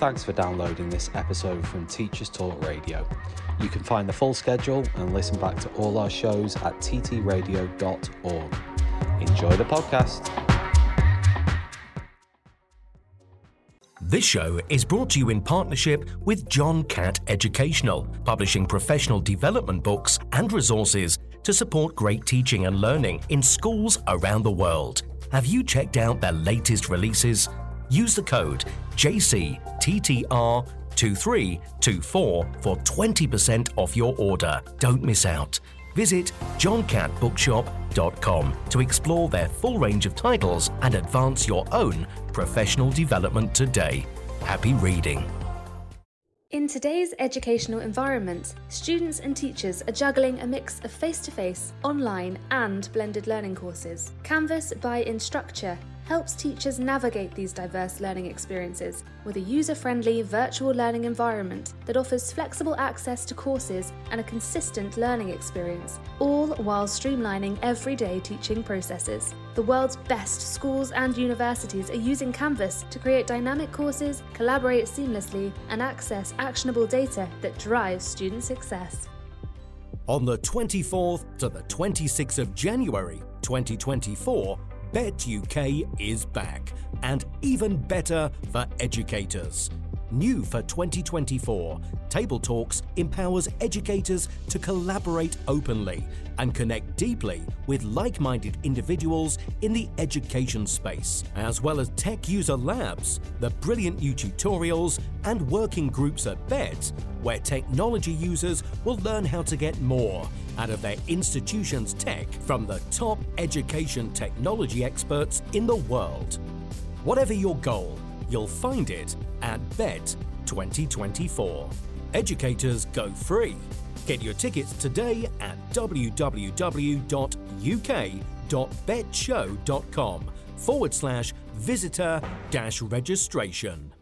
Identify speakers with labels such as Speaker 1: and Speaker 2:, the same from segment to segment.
Speaker 1: thanks for downloading this episode from Teachers Talk Radio. You can find the full schedule and listen back to all our shows at ttradio.org. Enjoy the podcast.
Speaker 2: This show is brought to you in partnership with John Catt Educational, publishing professional development books and resources to support great teaching and learning in schools around the world. Have you checked out their latest releases? Use the code JCTTR2324 for 20% off your order. Don't miss out. Visit johncattbookshop.com to explore their full range of titles and advance your own professional development today. Happy reading.
Speaker 3: In today's educational environment, students and teachers are juggling a mix of face to face, online, and blended learning courses. Canvas by Instructure helps teachers navigate these diverse learning experiences with a user friendly virtual learning environment that offers flexible access to courses and a consistent learning experience, all while streamlining everyday teaching processes. The world's best schools and universities are using Canvas to create dynamic courses, collaborate seamlessly, and access actionable data that drives student success.
Speaker 2: On the 24th to the 26th of January 2024, Bett UK is back, and even better for educators. New for 2024, Table Talks empowers educators to collaborate openly and connect deeply with like minded individuals in the education space, as well as tech user labs, the brilliant new tutorials, and working groups at Bett, where technology users will learn how to get more out of their institution's tech from the top education technology experts in the world. Whatever your goal, you'll find it at Bett 2024. Educators go free. Get your tickets today at www.uk.bettshow.com forward slash visitor dash registration.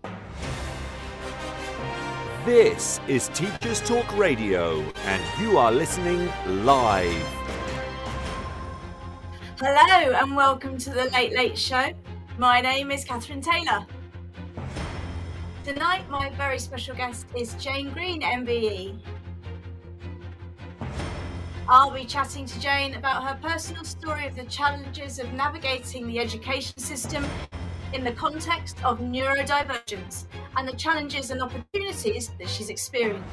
Speaker 4: This is Teachers Talk Radio, and you are listening live.
Speaker 5: Hello, and welcome to the Late Late Show. My name is Kathryn Taylor. Tonight, my very special guest is Jane Green, MBE. I'll be chatting to Jane about her personal story of the challenges of navigating the education system in the context of neurodivergence and the challenges and opportunities that she's experienced.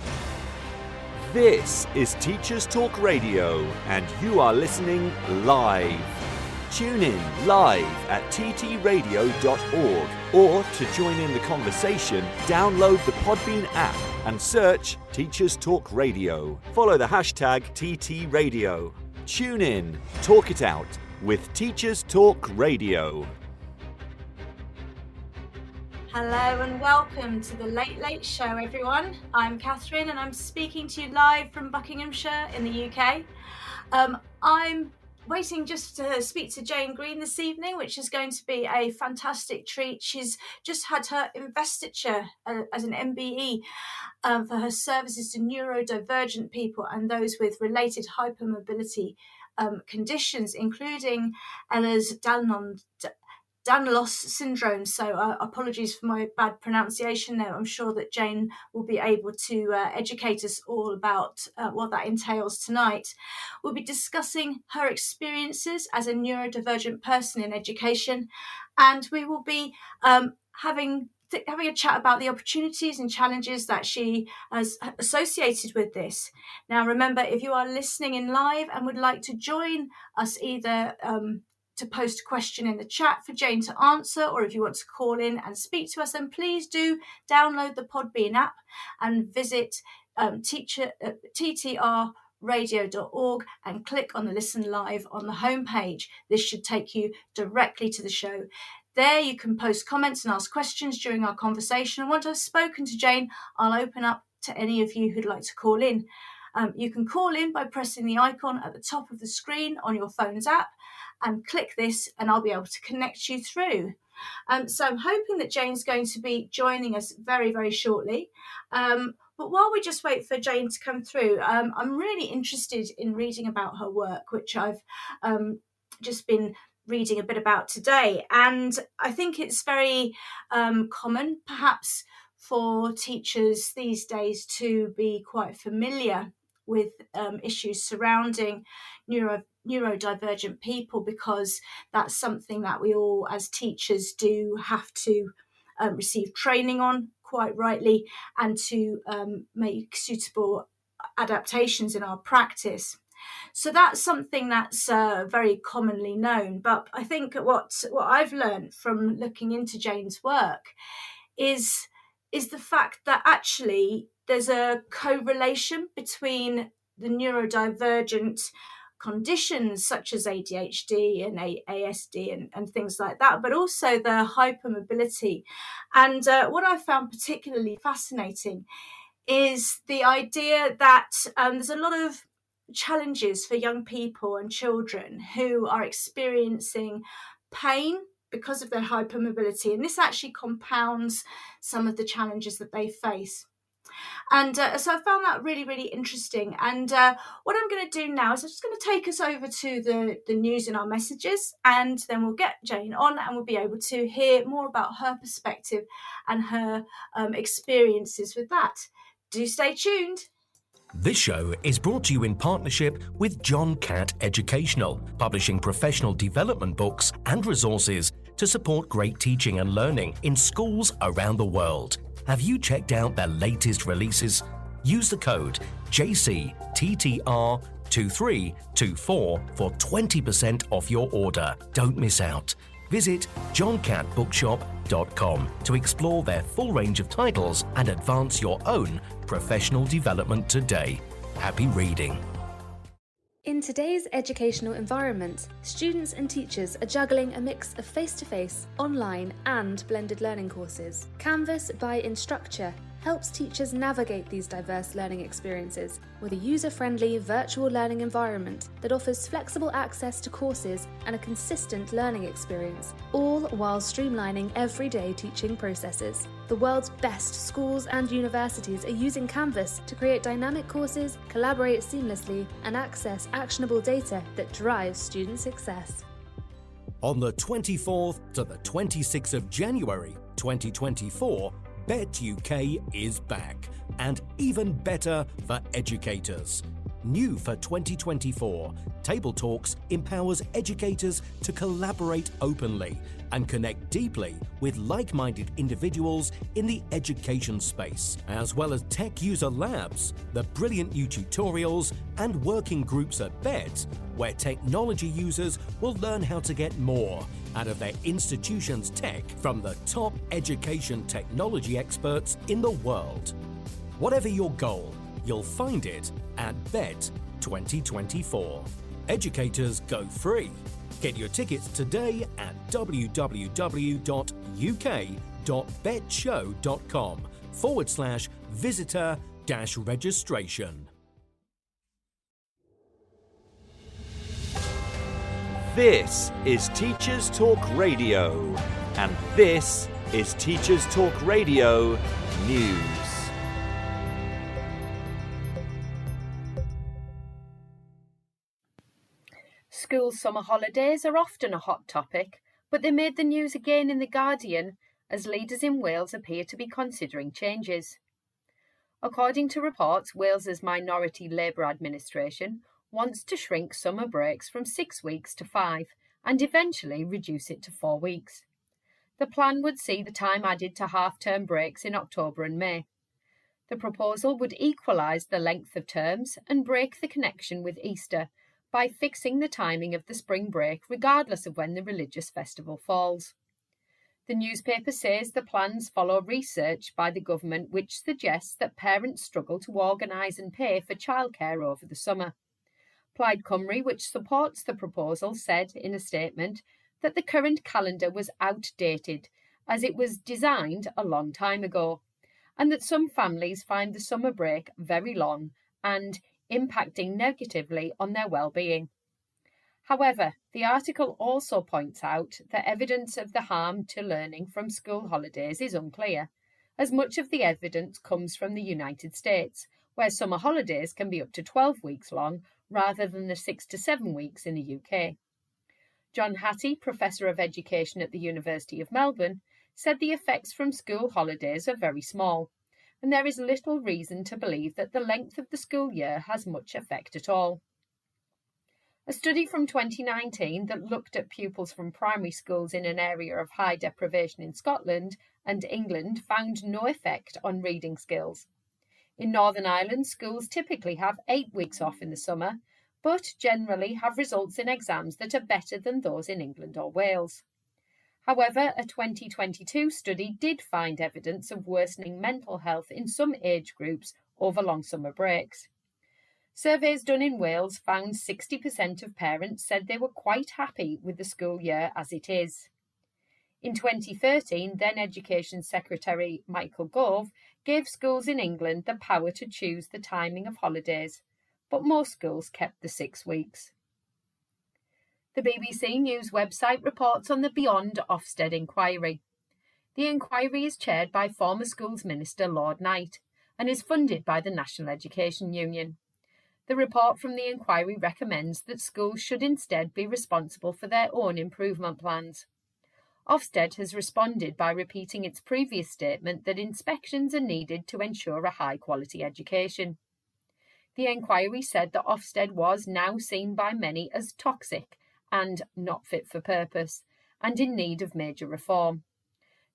Speaker 4: This is Teachers Talk Radio, and you are listening live. Tune in live at ttradio.org or to join in the conversation, download the Podbean app and search Teachers Talk Radio. Follow the hashtag TTRadio. Tune in, talk it out with Teachers Talk Radio.
Speaker 5: Hello and welcome to the Late Late Show, everyone. I'm Kathryn and I'm speaking to you live from Buckinghamshire in the UK. Um, I'm waiting just to speak to Jane Green this evening, which is going to be a fantastic treat. She's just had her investiture uh, as an MBE um, for her services to neurodivergent people and those with related hypermobility um, conditions, including Ehlers-Danlos Danlos syndrome. So, uh, apologies for my bad pronunciation there. I'm sure that Jane will be able to uh, educate us all about uh, what that entails tonight. We'll be discussing her experiences as a neurodivergent person in education, and we will be um, having having a chat about the opportunities and challenges that she has associated with this. Now, remember, if you are listening in live and would like to join us either um, to post a question in the chat for Jane to answer, or if you want to call in and speak to us, then please do download the Podbean app and visit um, teacher, uh, ttradio.org and click on the Listen Live on the homepage. This should take you directly to the show. There, you can post comments and ask questions during our conversation. And once I've spoken to Jane, I'll open up to any of you who'd like to call in. Um, you can call in by pressing the icon at the top of the screen on your phone's app and click this, and I'll be able to connect you through. Um, so I'm hoping that Jane's going to be joining us very, very shortly. Um, but while we just wait for Jane to come through, um, I'm really interested in reading about her work, which I've um, just been reading a bit about today. And I think it's very um, common, perhaps, for teachers these days to be quite familiar with um, issues surrounding neuro neurodivergent people because that's something that we all as teachers do have to um, receive training on quite rightly and to um, make suitable adaptations in our practice. So that's something that's uh, very commonly known but i think what what i've learned from looking into jane's work is is the fact that actually there's a correlation between the neurodivergent conditions such as ADHD and ASD and, and things like that, but also the hypermobility. And uh, what I found particularly fascinating is the idea that um, there's a lot of challenges for young people and children who are experiencing pain because of their hypermobility. And this actually compounds some of the challenges that they face. And uh, so I found that really, really interesting. And uh, what I'm going to do now is I'm just going to take us over to the, the news and our messages, and then we'll get Jane on and we'll be able to hear more about her perspective and her um, experiences with that. Do stay tuned.
Speaker 2: This show is brought to you in partnership with John Catt Educational, publishing professional development books and resources to support great teaching and learning in schools around the world. Have you checked out their latest releases? Use the code JCTTR2324 for 20% off your order. Don't miss out. Visit johncattbookshop.com to explore their full range of titles and advance your own professional development today. Happy reading.
Speaker 3: In today's educational environment, students and teachers are juggling a mix of face to face, online, and blended learning courses. Canvas by Instructure helps teachers navigate these diverse learning experiences with a user friendly virtual learning environment that offers flexible access to courses and a consistent learning experience, all while streamlining everyday teaching processes. The world's best schools and universities are using Canvas to create dynamic courses, collaborate seamlessly, and access actionable data that drives student success.
Speaker 2: On the 24th to the 26th of January 2024, Bett UK is back, and even better for educators. New for 2024, Table Talks empowers educators to collaborate openly and connect deeply with like minded individuals in the education space, as well as tech user labs, the brilliant new tutorials, and working groups at Bett, where technology users will learn how to get more out of their institution's tech from the top education technology experts in the world. Whatever your goal, you'll find it at Bett 2024. Educators go free. Get your tickets today at www.uk.bettshow.com forward slash visitor dash registration.
Speaker 4: This is Teachers Talk Radio, and this is Teachers Talk Radio News.
Speaker 6: School summer holidays are often a hot topic, but they made the news again in The Guardian as leaders in Wales appear to be considering changes. According to reports, Wales's Minority Labour Administration wants to shrink summer breaks from six weeks to five and eventually reduce it to four weeks. The plan would see the time added to half term breaks in October and May. The proposal would equalise the length of terms and break the connection with Easter by fixing the timing of the spring break regardless of when the religious festival falls. The newspaper says the plans follow research by the government which suggests that parents struggle to organise and pay for childcare over the summer. Plaid Cymru, which supports the proposal, said in a statement that the current calendar was outdated as it was designed a long time ago, and that some families find the summer break very long and impacting negatively on their well-being. However, the article also points out that evidence of the harm to learning from school holidays is unclear, as much of the evidence comes from the United States, where summer holidays can be up to 12 weeks long rather than the six to seven weeks in the UK. John Hattie, Professor of Education at the University of Melbourne, said the effects from school holidays are very small, and there is little reason to believe that the length of the school year has much effect at all. A study from 2019 that looked at pupils from primary schools in an area of high deprivation in Scotland and England found no effect on reading skills. In Northern Ireland, schools typically have eight weeks off in the summer, but generally have results in exams that are better than those in England or Wales. However, a 2022 study did find evidence of worsening mental health in some age groups over long summer breaks. Surveys done in Wales found 60% of parents said they were quite happy with the school year as it is. In 2013, then Education Secretary Michael Gove gave schools in England the power to choose the timing of holidays, but most schools kept the six weeks. The BBC News website reports on the Beyond Ofsted inquiry. The inquiry is chaired by former Schools Minister Lord Knight and is funded by the National Education Union. The report from the inquiry recommends that schools should instead be responsible for their own improvement plans. Ofsted has responded by repeating its previous statement that inspections are needed to ensure a high quality education. The inquiry said that Ofsted was now seen by many as toxic and not fit for purpose, and in need of major reform.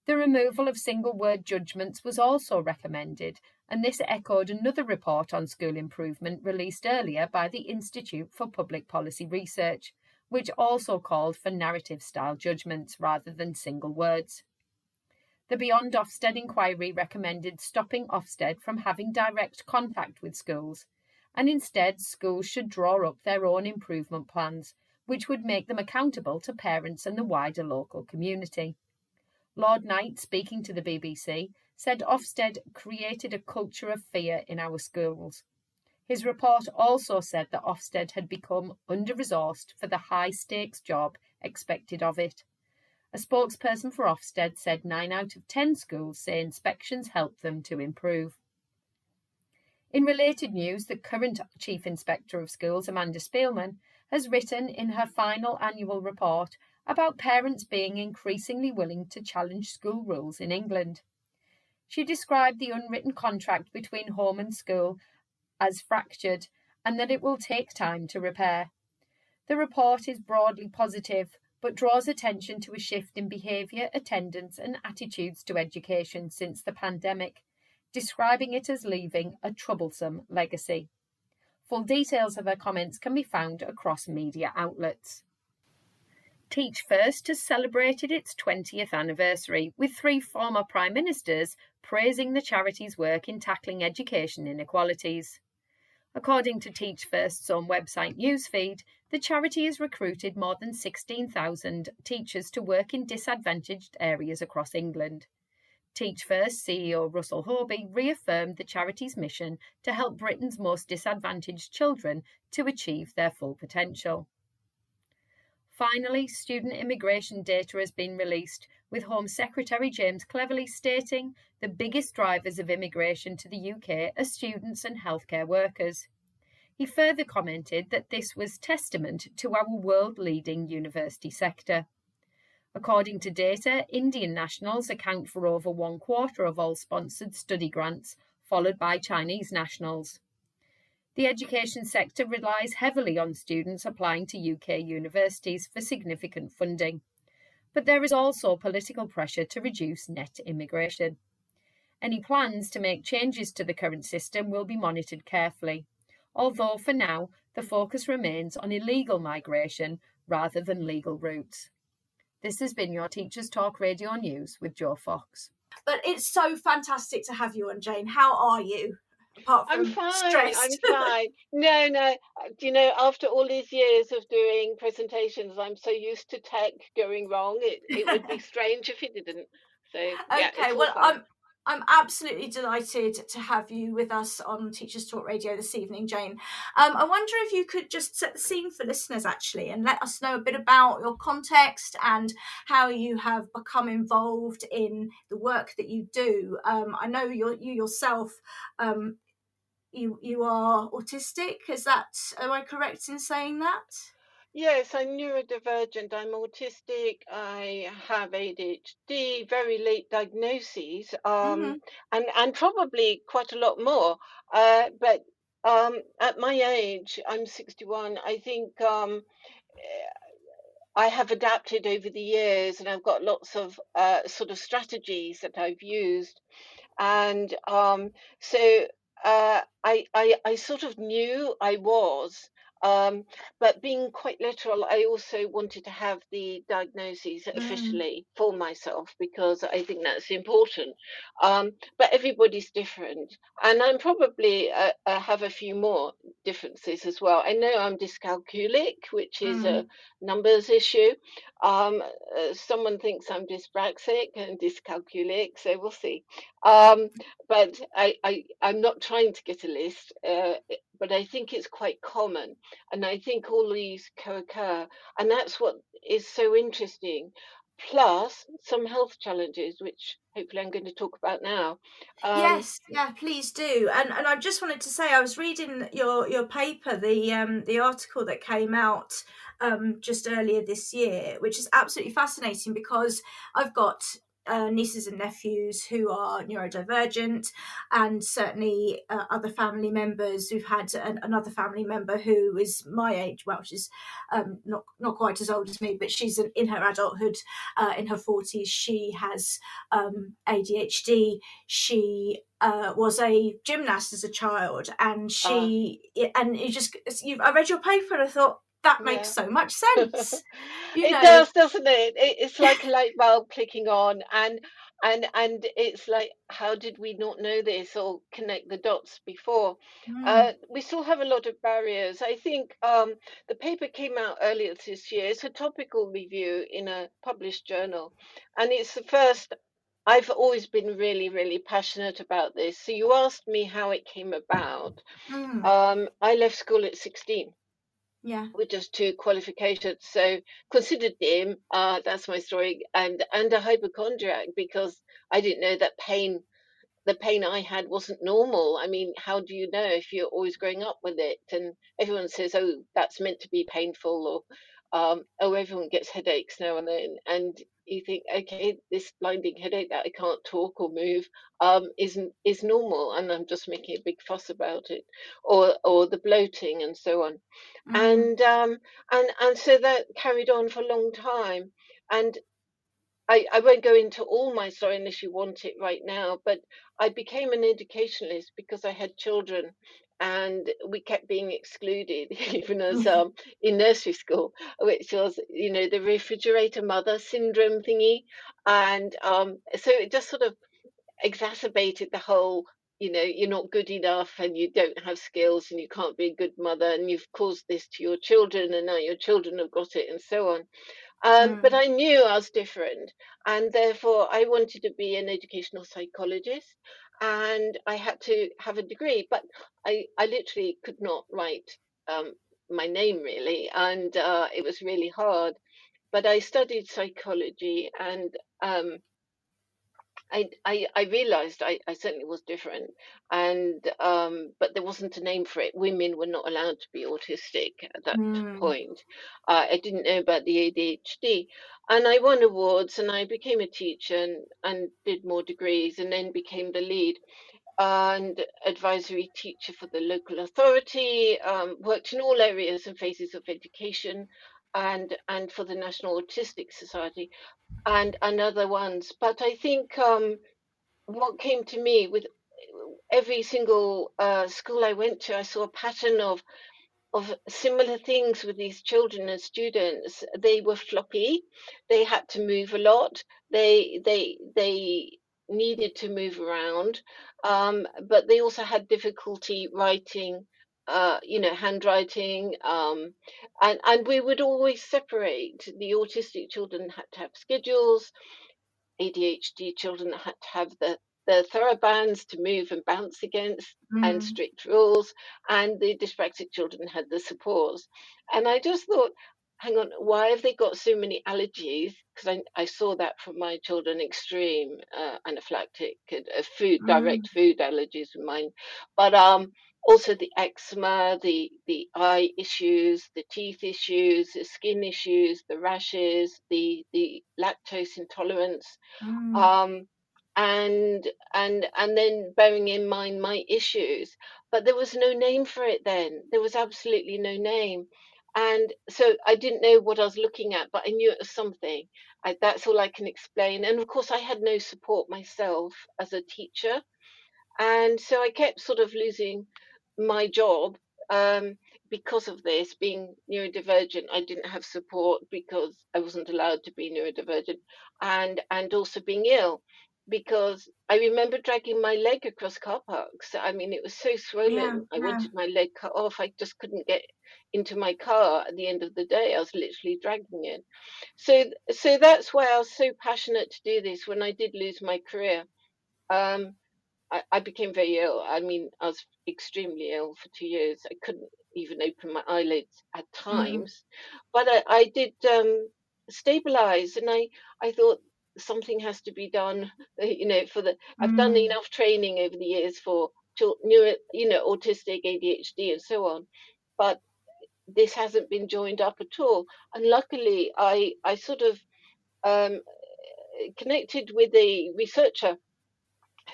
Speaker 6: The removal of single word judgments was also recommended, and this echoed another report on school improvement released earlier by the Institute for Public Policy Research, which also called for narrative style judgments rather than single words. The Beyond Ofsted inquiry recommended stopping Ofsted from having direct contact with schools, and instead schools should draw up their own improvement plans, which would make them accountable to parents and the wider local community. Lord Knight, speaking to the BBC, said Ofsted created a culture of fear in our schools. His report also said that Ofsted had become under resourced for the high stakes job expected of it. A spokesperson for Ofsted said 9 out of 10 schools say inspections help them to improve. In related news, the current Chief Inspector of Schools, Amanda Spielman, has written in her final annual report about parents being increasingly willing to challenge school rules in England. She described the unwritten contract between home and school as fractured and that it will take time to repair. The report is broadly positive, but draws attention to a shift in behaviour, attendance, and attitudes to education since the pandemic, describing it as leaving a troublesome legacy. Full details of her comments can be found across media outlets. Teach First has celebrated its 20th anniversary, with three former Prime Ministers praising the charity's work in tackling education inequalities. According to Teach First's own website newsfeed, the charity has recruited more than 16,000 teachers to work in disadvantaged areas across England. Teach First CEO Russell Hobby reaffirmed the charity's mission to help Britain's most disadvantaged children to achieve their full potential. Finally, student immigration data has been released, with Home Secretary James Cleverly stating the biggest drivers of immigration to the UK are students and healthcare workers. He further commented that this was testament to our world leading university sector. According to data, Indian nationals account for over one quarter of all sponsored study grants, followed by Chinese nationals. The education sector relies heavily on students applying to UK universities for significant funding. But there is also political pressure to reduce net immigration. Any plans to make changes to the current system will be monitored carefully, although for now the focus remains on illegal migration rather than legal routes. This has been your Teachers Talk Radio News with Joe Fox.
Speaker 5: But it's so fantastic to have you on, Jane. How are you? apart from
Speaker 7: I'm fine.
Speaker 5: stressed.
Speaker 7: I'm fine. No, no. uh, Do you know? After all these years of doing presentations, I'm so used to tech going wrong. It it would be strange if it didn't. So yeah,
Speaker 5: okay, well,
Speaker 7: fine.
Speaker 5: I'm I'm absolutely delighted to have you with us on Teachers Talk Radio this evening, Jane. Um, I wonder if you could just set the scene for listeners, actually, and let us know a bit about your context and how you have become involved in the work that you do. Um, I know you yourself. Um, you you are autistic. Is that am I correct in saying that?
Speaker 7: Yes, I'm neurodivergent. I'm autistic. I have ADHD, very late diagnoses, um, mm-hmm. and and probably quite a lot more. Uh, but um, at my age, I'm 61. I think um, I have adapted over the years, and I've got lots of uh, sort of strategies that I've used, and um, so uh, I, I I sort of knew I was. Um, but being quite literal, I also wanted to have the diagnosis mm. officially for myself because I think that's important. Um, but everybody's different, and I'm probably uh, uh, have a few more differences as well. I know I'm dyscalculic, which is mm. a numbers issue. Um, uh, someone thinks I'm dyspraxic and dyscalculic, so we'll see. Um, but I, I, I'm not trying to get a list, uh, but I think it's quite common. And I think all these co occur. And that's what is so interesting. Plus some health challenges, which hopefully I'm going to talk about now.
Speaker 5: Um, yes, yeah, please do. And and I just wanted to say I was reading your your paper, the um the article that came out um, just earlier this year, which is absolutely fascinating because I've got uh, nieces and nephews who are neurodivergent, and certainly uh, other family members. We've had an, another family member who is my age. Well, she's um, not not quite as old as me, but she's in her adulthood, uh, in her forties. She has um, ADHD. She uh, was a gymnast as a child, and she uh. and you just you, I read your paper and I thought that makes yeah. so much sense.
Speaker 7: it know. does, doesn't it? It's like a light bulb clicking on, and and and it's like, how did we not know this or connect the dots before? Mm. Uh, we still have a lot of barriers. I think um, the paper came out earlier this year. It's a topical review in a published journal, and it's the first. I've always been really, really passionate about this. So you asked me how it came about. Mm. Um, I left school at 16
Speaker 5: yeah.
Speaker 7: with just two qualifications. So considered them uh that's my story and and a hypochondriac because i didn't know that pain the pain i had wasn't normal. I mean how do you know if you're always growing up with it? And everyone says oh that's meant to be painful or um, oh, everyone gets headaches now and then, and you think, okay, this blinding headache that I can't talk or move um, isn't is normal, and I'm just making a big fuss about it, or or the bloating and so on, mm. and um, and and so that carried on for a long time, and I, I won't go into all my story unless you want it right now, but I became an educationalist because I had children and we kept being excluded even as um, in nursery school which was you know the refrigerator mother syndrome thingy. And um, so it just sort of exacerbated the whole you know you're not good enough and you don't have skills and you can't be a good mother and you've caused this to your children and now your children have got it and so on. Um, mm. but i knew i was different and therefore i wanted to be an educational psychologist and I had to have a degree, but I, I literally could not write um, my name really, and uh, it was really hard. But I studied psychology, and um, I, I, I realized I, I certainly was different, and um, but there wasn't a name for it. Women were not allowed to be autistic at that mm. point. Uh, I didn't know about the ADHD, and I won awards, and I became a teacher and, and did more degrees, and then became the lead and advisory teacher for the local authority. Um, worked in all areas and phases of education, and and for the National Autistic Society and and other ones. But I think um, what came to me with every single uh, school I went to, I saw a pattern of of similar things with these children and students. They were floppy. They had to move a lot. They they they needed to move around, um, but they also had difficulty writing uh, you know, handwriting, um, and and we would always separate. The autistic children had to have schedules. ADHD children had to have the the TheraBands to move and bounce against mm. and strict rules, and the dyspraxic children had the supports. And I just thought, hang on, why have they got so many allergies? Because I, I saw that from my children, extreme uh, anaphylactic uh, food, direct mm. food allergies of mine. But um, also the eczema, the the eye issues, the teeth issues, the skin issues, the rashes, the the lactose intolerance, mm. um, and and and then bearing in mind my issues. But there was no name for it then. There was absolutely no name, and so I didn't know what I was looking at, but I knew it was something. I, that's all I can explain. And of course, I had no support myself as a teacher, and so I kept sort of losing my job um, because of this being neurodivergent i didn't have support because i wasn't allowed to be neurodivergent and and also being ill because i remember dragging my leg across car parks. I mean it was so swollen. Yeah, i yeah. wanted my leg cut off. I just couldn't get into my car at the end of the day. I was literally dragging it. So so that's why i was so passionate to do this. When i did lose my career um, I, I became very ill. I mean, I was extremely ill for two years. I couldn't even open my eyelids at mm-hmm. times, mm. but I, I did um, stabilize, and I I thought something has to be done. You know, for the mm. I've done mm. enough training over the years for neuro, you know, autistic, ADHD, and so on, but this hasn't been joined up at all. And luckily, I I sort of um, connected with a researcher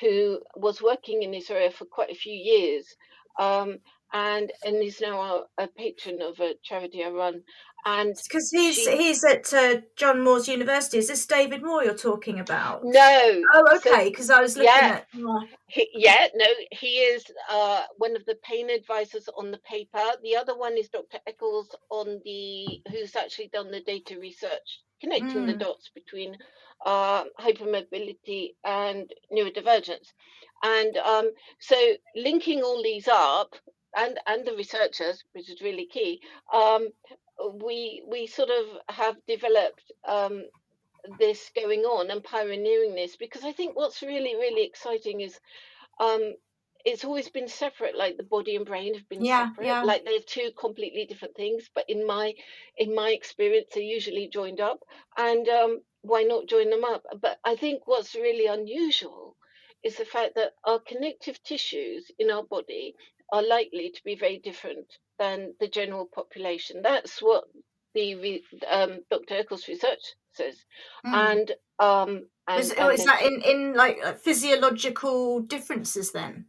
Speaker 7: who was working in this area for quite a few years um, and and is now a, a, patron of a charity I run. And
Speaker 5: because he's she, he's at uh, John Moores University. Is this David Moore you're talking about?
Speaker 7: No.
Speaker 5: Oh, okay. Because so, I was looking yeah, at.
Speaker 7: He, yeah, no, he is uh, one of the pain advisors on the paper. The other one is Dr. Eccles on the who's actually done the data research connecting mm. the dots between uh, hypermobility and neurodivergence. And um, so linking all these up and, and the researchers, which is really key, um, we, we sort of have developed um, this going on and pioneering this because I think what's really, really exciting is um, it's always been separate like the body and brain have been yeah, separate yeah. like they're two completely different things but in my in my experience they're usually joined up and um, why not join them up but i think what's really unusual is the fact that our connective tissues in our body are likely to be very different than the general population that's what the um, dr eccles research says mm. and um and,
Speaker 5: is, oh, is that in in like physiological differences then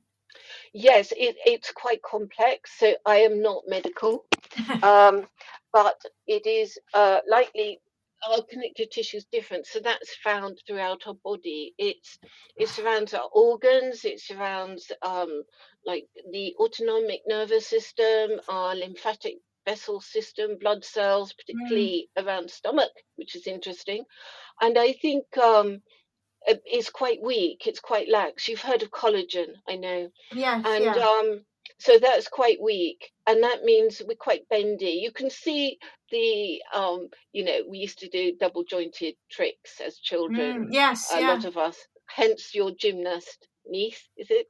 Speaker 7: yes, it, it's quite complex. So I am not medical, um, but it is uh, likely our connective tissue is different. So that's found throughout our body. It's it surrounds our organs. It surrounds um, like the autonomic nervous system, our lymphatic vessel system, blood cells, particularly mm. around stomach, which is interesting. And I think um, is quite weak. It's quite lax. You've heard of collagen, I know.
Speaker 5: Yes.
Speaker 7: And
Speaker 5: yeah.
Speaker 7: um, so that's quite weak, and that means we're quite bendy. You can see the, um, you know, we used to do double jointed tricks as children.
Speaker 5: Mm, yes,
Speaker 7: a
Speaker 5: yeah.
Speaker 7: lot of us. Hence your gymnast niece, is it?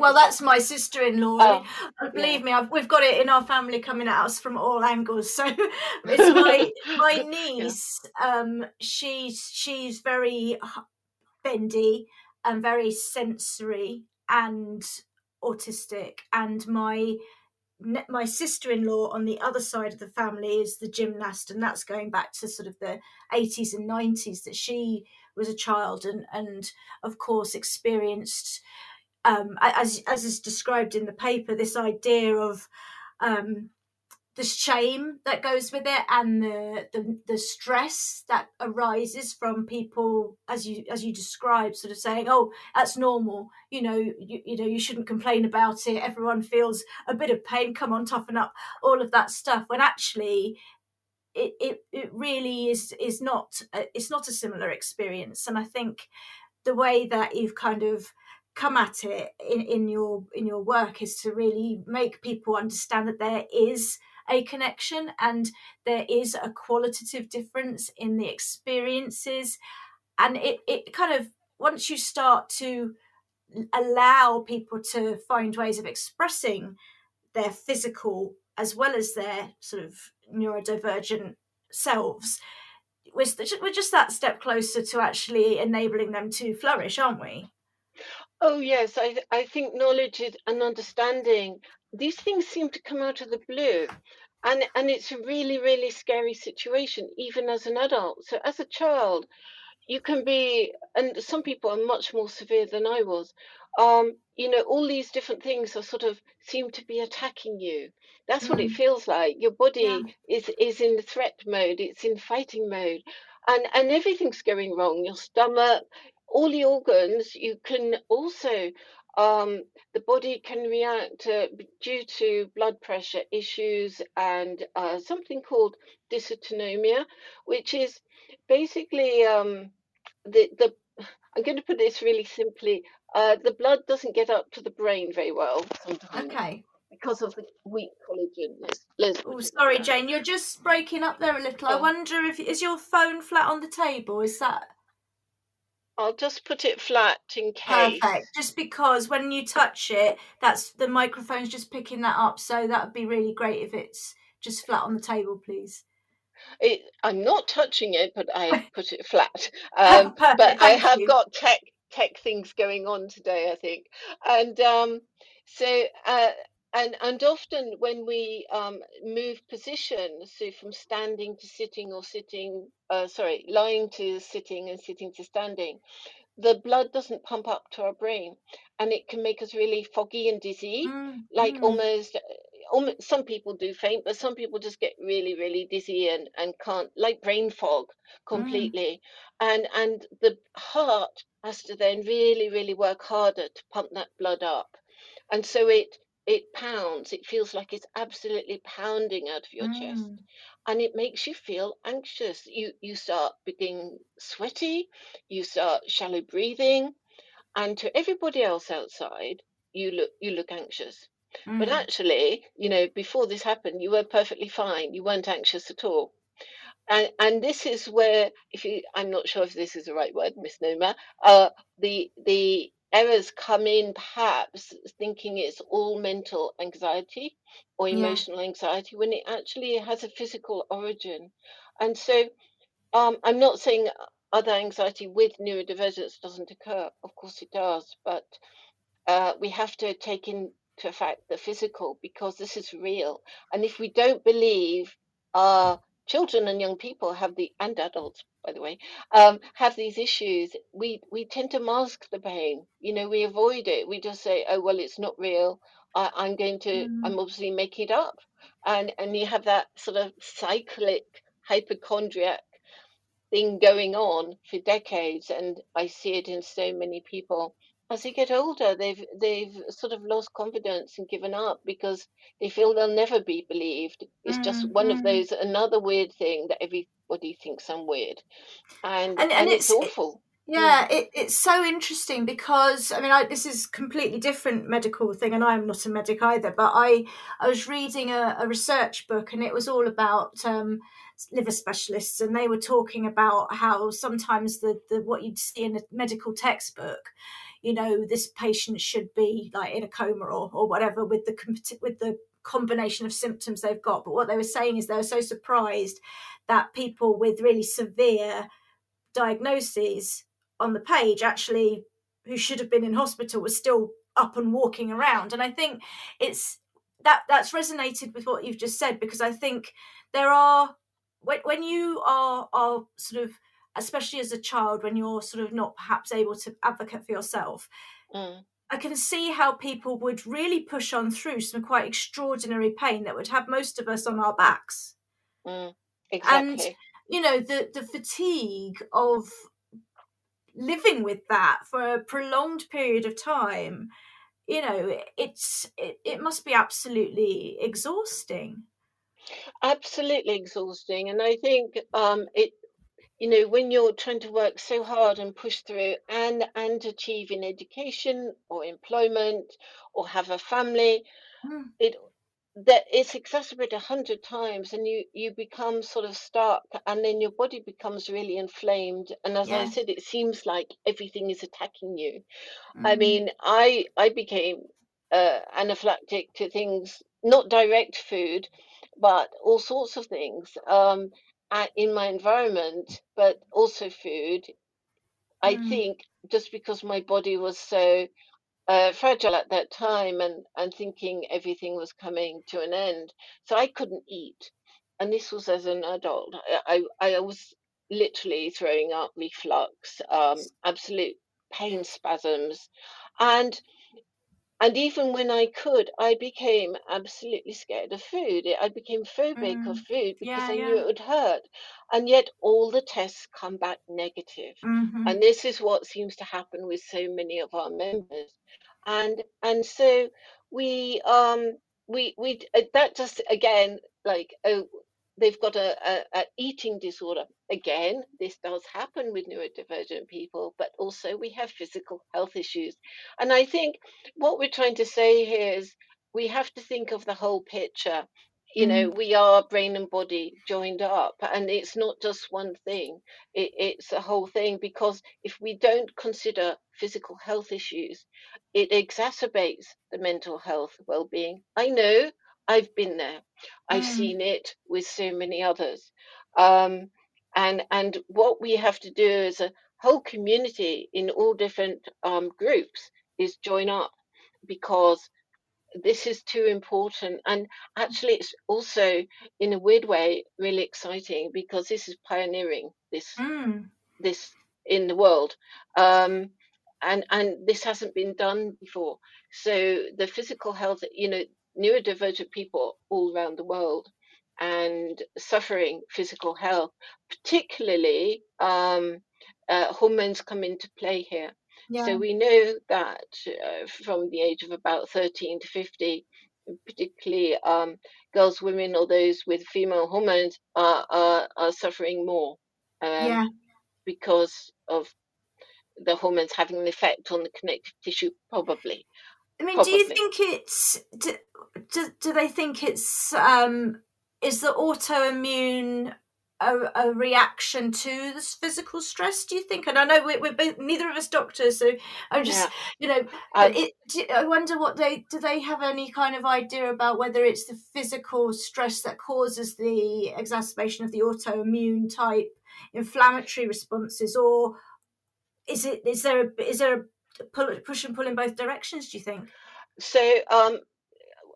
Speaker 5: well, that's my sister-in-law. Oh, Believe yeah. me, I've, we've got it in our family coming at us from all angles. So it's my my niece. Yeah. Um, she's she's very bendy and very sensory and autistic and my my sister-in-law on the other side of the family is the gymnast and that's going back to sort of the 80s and 90s that she was a child and and of course experienced um, as as is described in the paper this idea of um, the shame that goes with it and the, the the stress that arises from people as you as you describe sort of saying oh that's normal. You know you, you know you shouldn't complain about it. Everyone feels a bit of pain come on toughen up all of that stuff when actually it it, it really is is not a, it's not a similar experience. And i think the way that you've kind of come at it in, in your in your work is to really make people understand that there is a connection and there is a qualitative difference in the experiences. And it, it kind of once you start to allow people to find ways of expressing their physical as well as their sort of neurodivergent selves we're, we're just that step closer to actually enabling them to flourish aren't we
Speaker 7: Oh yes, I I think knowledge is and understanding. These things seem to come out of the blue, and and it's a really really scary situation even as an adult. So as a child, you can be, and some people are much more severe than I was. Um, you know, all these different things are sort of seem to be attacking you. That's what it
Speaker 5: Mm,
Speaker 7: feels like. Your
Speaker 5: yeah.
Speaker 7: body is is in threat mode. It's in fighting mode, and and everything's going wrong. Your stomach, all the organs. You can also. Um, the body can react to, due to blood pressure issues and uh, something called dysautonomia, which is basically um, the the I'm going to put this really simply. Uh, the blood doesn't get up to the brain very well sometimes
Speaker 5: Okay.
Speaker 7: because of the weak collagen. Let's let's
Speaker 5: Oh, sorry. Jane. You're just breaking up there a little. I
Speaker 7: Oh,
Speaker 5: wonder if is your phone flat on the table? Is that
Speaker 7: I'll just put it flat in case.
Speaker 5: perfect? Just because when you touch it, that's the microphone's just picking that up. So that would be really great if it's just flat on the table, please.
Speaker 7: It, I'm not touching it, but I put it flat. Um, but
Speaker 5: perfect.
Speaker 7: I have
Speaker 5: you.
Speaker 7: got tech tech things going on today, I think. And um, so uh, and and often when we um, move position, so from standing to sitting or sitting, uh, sorry, lying to sitting and sitting to standing, the blood doesn't pump up to our brain, and it can make us really foggy and dizzy,
Speaker 5: Mm,
Speaker 7: like
Speaker 5: mm,
Speaker 7: almost. Almost, some people do faint, but some people just get really, really dizzy and, and can't, like brain fog
Speaker 5: mm,
Speaker 7: completely. And and the heart has to then really, really work harder to pump that blood up. And so it it pounds. It feels like it's absolutely pounding out of your chest.
Speaker 5: mm,
Speaker 7: And it makes you feel anxious. You you start being sweaty, you start shallow breathing, and to everybody else outside, you look you look anxious. But
Speaker 5: mm.
Speaker 7: actually, you know, before this happened, you were perfectly fine. You weren't anxious at all. And and this is where, if you, I'm not sure if this is the right word, misnomer, uh, the the errors come in, perhaps thinking it's all mental anxiety or
Speaker 5: Yeah.
Speaker 7: emotional anxiety when it actually has a physical origin. And so, um, I'm not saying other anxiety with neurodivergence doesn't occur. Of course, it does, but uh, we have to take into effect the physical because this is real. And if we don't believe our children and young people have the and adults, by the way, um, have these issues, we we tend to mask the pain. You know, we avoid it. We just say, "Oh well, it's not real. I, I'm going to.
Speaker 5: Mm,
Speaker 7: I'm obviously making it up." And and you have that sort of cyclic hypochondriac thing going on for decades, and I see it in so many people. As they get older, they've they've sort of lost confidence and given up because they feel they'll never be believed. It's just
Speaker 5: mm,
Speaker 7: one of
Speaker 5: mm.
Speaker 7: those another weird thing that everybody thinks I'm weird, and
Speaker 5: And and
Speaker 7: and it's
Speaker 5: it's it,
Speaker 7: awful. Mm,
Speaker 5: yeah, it, it's so interesting because I mean, I, this is completely different medical thing, and I'm not a medic either. But I I was reading a, a research book, and it was all about um, liver specialists, and they were talking about how sometimes the, the what you'd see in a medical textbook, you know, this patient should be like in a coma or or whatever with the with the combination of symptoms they've got. But what they were saying is they were so surprised that people with really severe diagnoses on the page actually who should have been in hospital was still up and walking around and i think it's that that's resonated with what you've just said because i think there are when, when you are are sort of especially as a child when you're sort of not perhaps able to advocate for yourself
Speaker 7: mm,
Speaker 5: i can see how people would really push on through some quite extraordinary pain that would have most of us on our backs.
Speaker 7: Mm,
Speaker 5: and you know the the fatigue of living with that for a prolonged period of time you know it's it, it must be absolutely exhausting.
Speaker 7: Absolutely exhausting, and I think um, it. You know, when you're trying to work so hard and push through and and achieve in education or employment or have a family,
Speaker 5: Mm,
Speaker 7: it that it's exacerbated a hundred times and you you become sort of stuck and then your body becomes really inflamed. And as i said it seems like everything is attacking you. I
Speaker 5: mm,
Speaker 7: mean i i became uh, anaphylactic to things not direct food but all sorts of things. Um in my environment but also food I think just because my body was so uh, fragile at that time and, and thinking everything was coming to an end. So I couldn't eat. And this was as an adult. I, I, I was literally throwing up reflux, um, absolute pain spasms. And and even when I could, I became absolutely scared of food. I became phobic of
Speaker 5: Mm.
Speaker 7: food because
Speaker 5: Yeah,
Speaker 7: I knew it would hurt. And yet all the tests come back negative.
Speaker 5: hmm
Speaker 7: And this is what seems to happen with so many of our members. And and so we um we we uh, that just again like oh they've got a, a, a eating disorder again this does happen with neurodivergent people but also we have physical health issues. And i think what we're trying to say here is we have to think of the whole picture. You know we are brain and body joined up and it's not just one thing. It, it's a whole thing because if we don't consider physical health issues it exacerbates the mental health well-being. I know i've been there. I've
Speaker 5: Mm.
Speaker 7: seen it with so many others. Um, and and what we have to do as a whole community in all different um, groups is join up because this is too important. And actually it's also in a weird way really exciting because this is pioneering this
Speaker 5: Mm.
Speaker 7: this in the world. Um and and this hasn't been done before. So the physical health you know neurodivergent people all around the world and suffering physical health particularly um uh, hormones come into play here
Speaker 5: Yeah.
Speaker 7: so we know that uh, from the age of about 13 to 50, particularly um, girls, women, or those with female hormones are, are, are suffering more um,
Speaker 5: yeah.
Speaker 7: because of the hormones having an effect on the connective tissue, probably.
Speaker 5: I mean, do you think it's do, do, do they think it's um is the autoimmune a, a reaction to this physical stress? Do you think? And I know we're, we're both, neither of us doctors, so I'm just
Speaker 7: Yeah.
Speaker 5: you know.
Speaker 7: I-
Speaker 5: it, do, I wonder what they do. They have any kind of idea about whether it's the physical stress that causes the exacerbation of the autoimmune type inflammatory responses, or is it is there a, is there a pull, push and pull in both directions? Do you think?
Speaker 7: So um,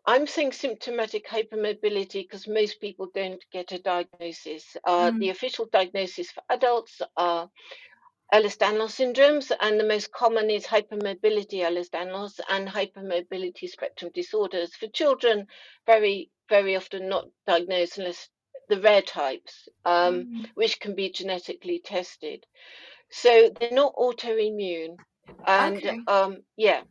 Speaker 7: I'm saying symptomatic hypermobility because most people don't get a diagnosis. Uh,
Speaker 5: Mm.
Speaker 7: The official diagnosis for adults are Ehlers-Danlos syndromes, and the most common is hypermobility Ehlers-Danlos and hypermobility spectrum disorders. For children, very, very often not diagnosed unless the rare types, um,
Speaker 5: Mm.
Speaker 7: which can be genetically tested. So they're not autoimmune. And
Speaker 5: Okay.
Speaker 7: um, yeah,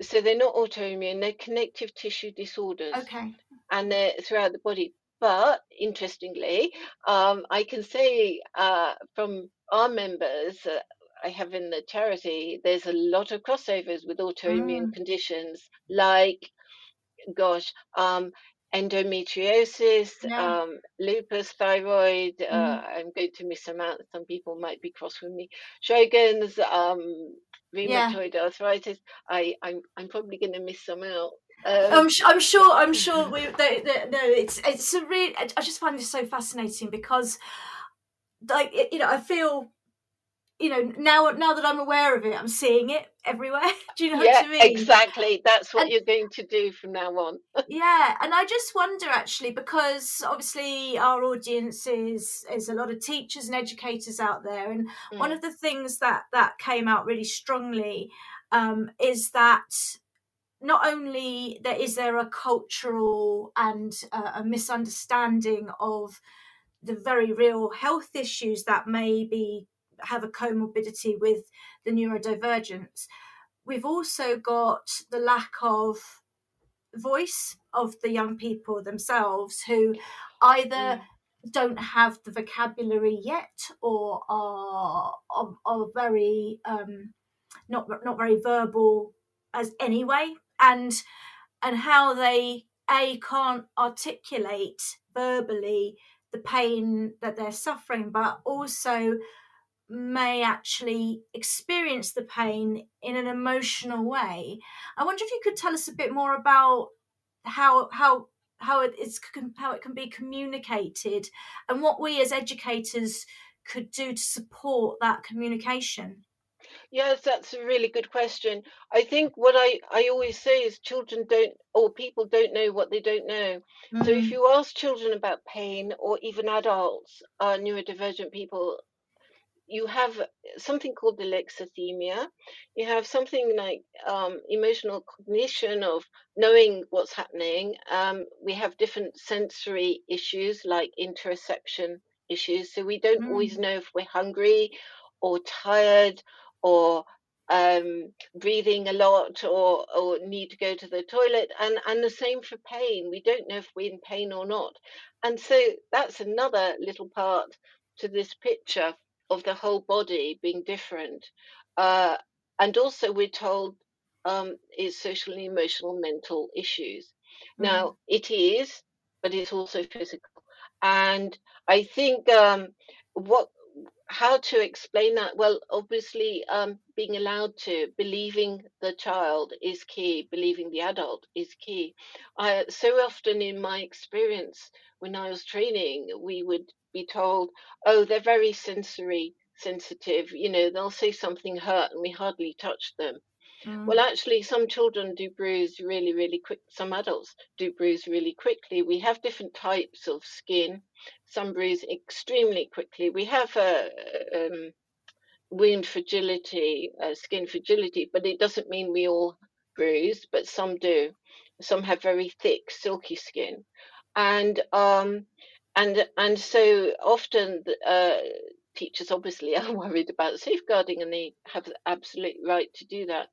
Speaker 7: so they're not autoimmune, they're connective tissue disorders
Speaker 5: Okay.
Speaker 7: and they're throughout the body. But interestingly, um, I can say uh, from our members uh, I have in the charity, there's a lot of crossovers with autoimmune
Speaker 5: Mm.
Speaker 7: conditions like, gosh, um, endometriosis,
Speaker 5: Yeah.
Speaker 7: um, lupus, thyroid. Uh,
Speaker 5: Mm.
Speaker 7: I'm going to miss some out. Some people might be cross with me. Sjogren's, um,
Speaker 5: Yeah.
Speaker 7: rheumatoid arthritis. I, I'm, I'm probably going to miss some out. Um,
Speaker 5: I'm, I'm sure. I'm sure. We, they, they, no, it's it's a really. I I just find this so fascinating because, like, it- you know, I feel, you know, now now that I'm aware of it, I'm seeing it everywhere. Do you know
Speaker 7: yeah,
Speaker 5: what I mean?
Speaker 7: exactly. That's what
Speaker 5: And-
Speaker 7: you're going to do from now on.
Speaker 5: Yeah, and I just wonder actually because obviously our audience is is a lot of teachers and educators out there, and one
Speaker 7: Mm.
Speaker 5: of the things that that came out really strongly um, is that not only there is there a cultural and uh, a misunderstanding of the very real health issues that maybe have a comorbidity with the neurodivergence. We've also got the lack of voice of the young people themselves who either don't have the vocabulary yet or are are, are very um not not very verbal as anyway and and how they a can't articulate verbally the pain that they're suffering but also may actually experience the pain in an emotional way i wonder if you could tell us a bit more about how how how it is how it can be communicated and what we as educators could do to support that communication
Speaker 7: Yes, that's a really good question. I think what I, I always say is children don't, or people don't know what they don't know. Mm. So if mm. you ask children about pain, or even adults, uh, neurodivergent people, you have something called alexithymia. You have something like um, emotional cognition of knowing what's happening. Um, we have different sensory issues like interoception issues. So we don't mm. always know if we're hungry or tired or um, breathing a lot or, or need to go to the toilet. And, and the same for pain. We don't know if we're in pain or not. And so that's another little part to this picture of the whole body being different. Uh, and also, we're told um, it's social and emotional mental issues. Mm-hmm. Now, it is, but it's also physical. And I think um, what how to explain that? Well, obviously, um, being allowed to believing the child is key. Believing the adult is key. I, so often, in my experience, when I was training, we would be told, "Oh, they're very sensory sensitive. You know, they'll say something hurt, and we hardly touch them." Mm. Well, actually, some children do bruise really, really quick. Some adults do bruise really quickly. We have different types of skin. Some bruise extremely quickly. We have a um, wound fragility, uh, skin fragility, but it doesn't mean we all bruise, but some do. Some have very thick, silky skin, and um, and and so often uh, teachers obviously are worried about safeguarding and they have the absolute right to do that.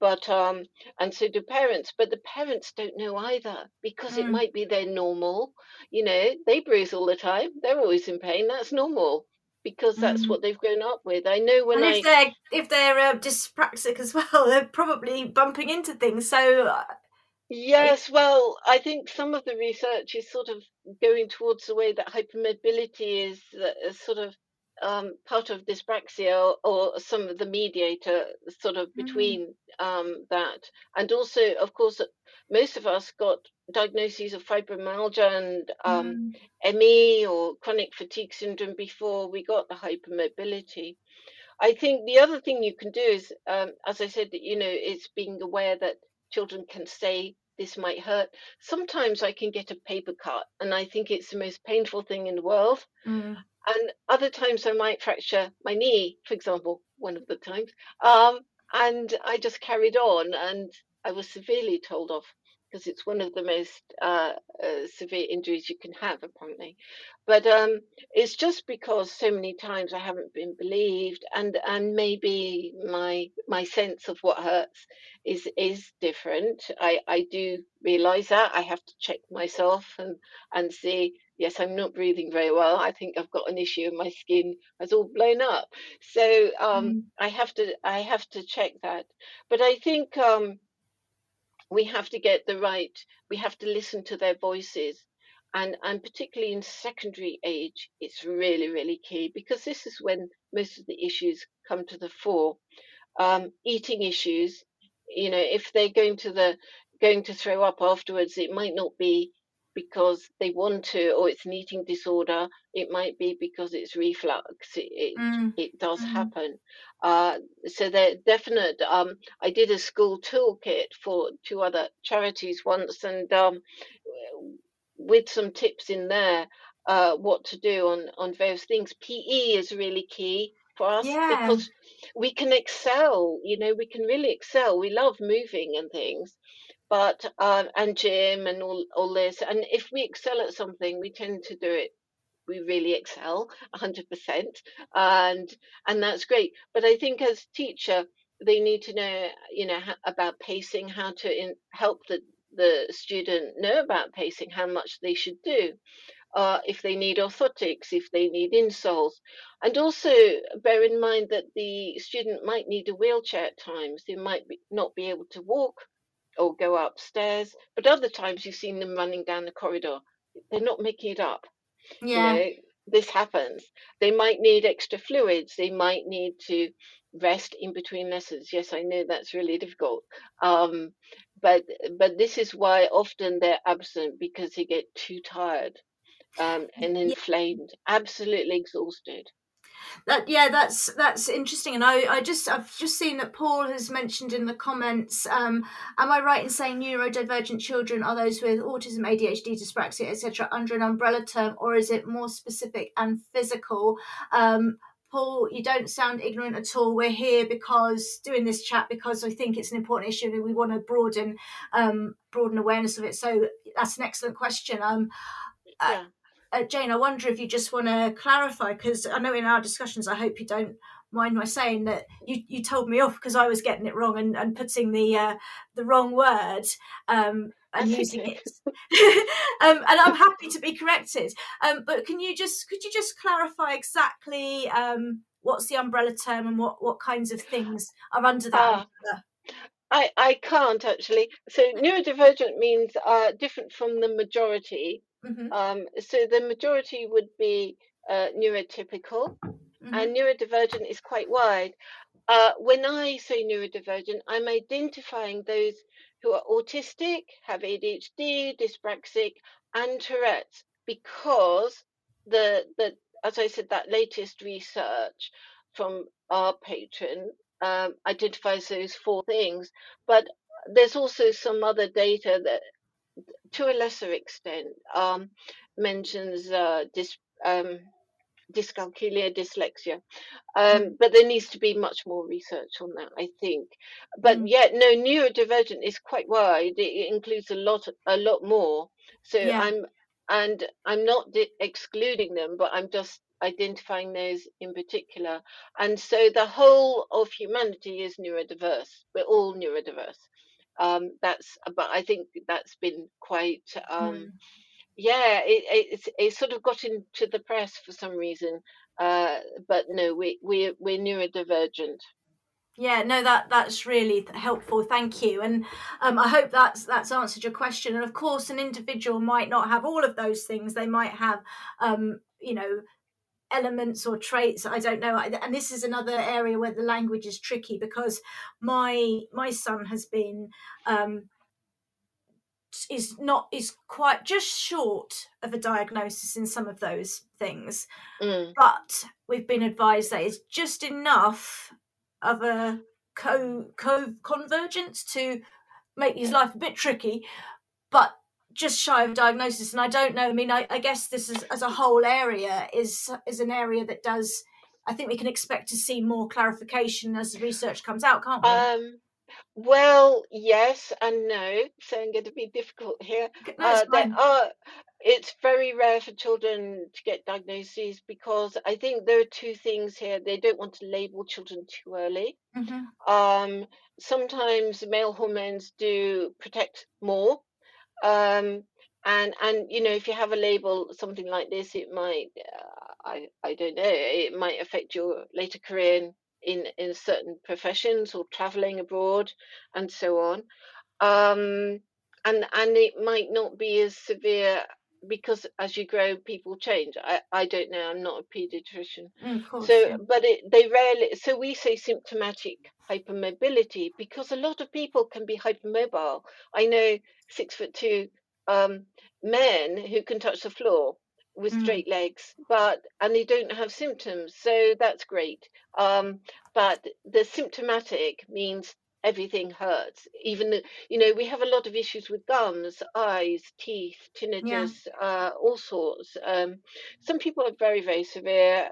Speaker 7: But um and so do parents but the parents don't know either because mm. it might be their normal. You know they bruise all the time. They're always in pain. That's normal because that's mm. what they've grown up with. I know when
Speaker 5: and if I... they're if they're uh, dyspraxic as well they're probably bumping into things. So uh,
Speaker 7: Yes, well, I think some of the research is sort of going towards the way that hypermobility is uh, sort of um, part of dyspraxia or some of the mediator sort of mm-hmm. between mm. um, that. And also, of course, most of us got diagnoses of fibromyalgia and um, mm. ME or chronic fatigue syndrome before we got the hypermobility. I think the other thing you can do is, um, as I said, you know, it's being aware that children can say this might hurt. Sometimes I can get a paper cut, and I think it's the most painful thing in the world. Mm. And other times I might fracture my knee, for example, one of the times. Um, and I just carried on and I was severely told off because it's one of the most uh, uh, severe injuries you can have, apparently. But um, it's just because so many times I haven't been believed, and and maybe my my sense of what hurts is is different. I I do realize that I have to check myself and and see yes, I'm not breathing very well. I think I've got an issue and my skin has all blown up. So um, mm. I have to I have to check that. But I think um, we have to get the right. We have to listen to their voices. And, and particularly in secondary age, it's really, really key because this is when most of the issues come to the fore. Um, eating issues, you know, if they're going to the going to throw up afterwards, it might not be because they want to or it's an eating disorder it might be because it's reflux it it, mm. it does mm. happen uh, so they're definite um, i did a school toolkit for two other charities once and um, with some tips in there uh, what to do on on various things pe is really key for us yeah. because we can excel you know we can really excel we love moving and things but um, and gym and all, all this and if we excel at something we tend to do it we really excel 100% and and that's great. But i think as teacher they need to know you know about pacing how to in, help the the student know about pacing how much they should do uh, if they need orthotics if they need insoles. And also bear in mind that the student might need a wheelchair at times they might be, not be able to walk or go upstairs. But other times you've seen them running down the corridor. They're not making it up.
Speaker 5: Yeah. You know,
Speaker 7: this happens. They might need extra fluids. They might need to rest in between lessons. Yes, I know that's really difficult. Um, but but this is why often they're absent because they get too tired um, and inflamed, absolutely exhausted.
Speaker 5: That yeah, that's that's interesting, and I I just I've just seen that Paul has mentioned in the comments. Um, am I right in saying neurodivergent children are those with autism, ADHD, dyspraxia, etc., under an umbrella term, or is it more specific and physical? Um, Paul, you don't sound ignorant at all. We're here because doing this chat because I think it's an important issue and we want to broaden um, broaden awareness of it. So that's an excellent question. Um, uh, yeah. Uh, Jane, I wonder if you just want to clarify because I know in our discussions, I hope you don't mind my saying that you, you told me off because I was getting it wrong and, and putting the uh, the wrong word. Um, and using it. um, and I'm happy to be corrected. Um, but can you just could you just clarify exactly um, what's the umbrella term and what what kinds of things are under that? Uh,
Speaker 7: I, I can't actually. So neurodivergent means uh, different from the majority. Mm-hmm. Um, so the majority would be uh, neurotypical, mm-hmm. and neurodivergent is quite wide. Uh, when I say neurodivergent, I'm identifying those who are autistic, have ADHD, dyspraxic, and Tourette's because the the as I said, that latest research from our patron um, identifies those four things. But there's also some other data that, to a lesser extent, um, mentions uh, dis, um, dyscalculia, dyslexia. Um, mm. But there needs to be much more research on that, I think. But mm. yet, no, neurodivergent is quite wide. It, includes a lot, a lot more. So yeah. I'm, and I'm not di- excluding them, but I'm just identifying those in particular. And so the whole of humanity is neurodiverse. We're all neurodiverse. Um, that's, but I think that's been quite. Um, mm yeah, it, it, it sort of got into the press for some reason. Uh, but no, we, we, we're neurodivergent.
Speaker 5: Yeah, no, that that's really helpful. Thank you, and um, I hope that's that's answered your question. And of course, an individual might not have all of those things. They might have, um, you know, elements or traits. I don't know. And this is another area where the language is tricky because my my son has been um, is not is quite just short of a diagnosis in some of those things mm. but we've been advised that it's just enough of a co co convergence to make his life a bit tricky but just shy of diagnosis and i don't know i mean i, I guess this is as a whole area is is an area that does i think we can expect to see more clarification as the research comes out can't we um
Speaker 7: well, yes and no. So I'm going to be difficult here.
Speaker 5: No, uh, there
Speaker 7: are. It's very rare for children to get diagnoses because I think there are two things here. They don't want to label children too early. Mm-hmm. Um, sometimes male hormones do protect more. Um, and and you know if you have a label something like this it might uh, i i don't know it might affect your later career in in in certain professions or traveling abroad and so on. Um, and and it might not be as severe because as you grow people change i i don't know i'm not a pediatrician
Speaker 5: mm, course,
Speaker 7: so yeah. but it, they rarely so we say symptomatic hypermobility because a lot of people can be hypermobile i know six foot two um, men who can touch the floor with mm. straight legs, but and they don't have symptoms, so that's great. Um, but the symptomatic means everything hurts. Even you know we have a lot of issues with gums, eyes, teeth, tinnitus, yeah. uh, all sorts. Um, some people are very very severe.